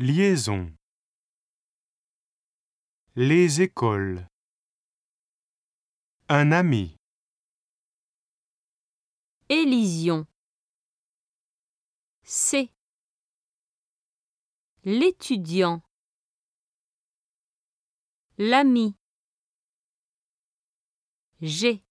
Liaison. Les écoles. Un ami. Élision. C. L'étudiant. L'ami. G.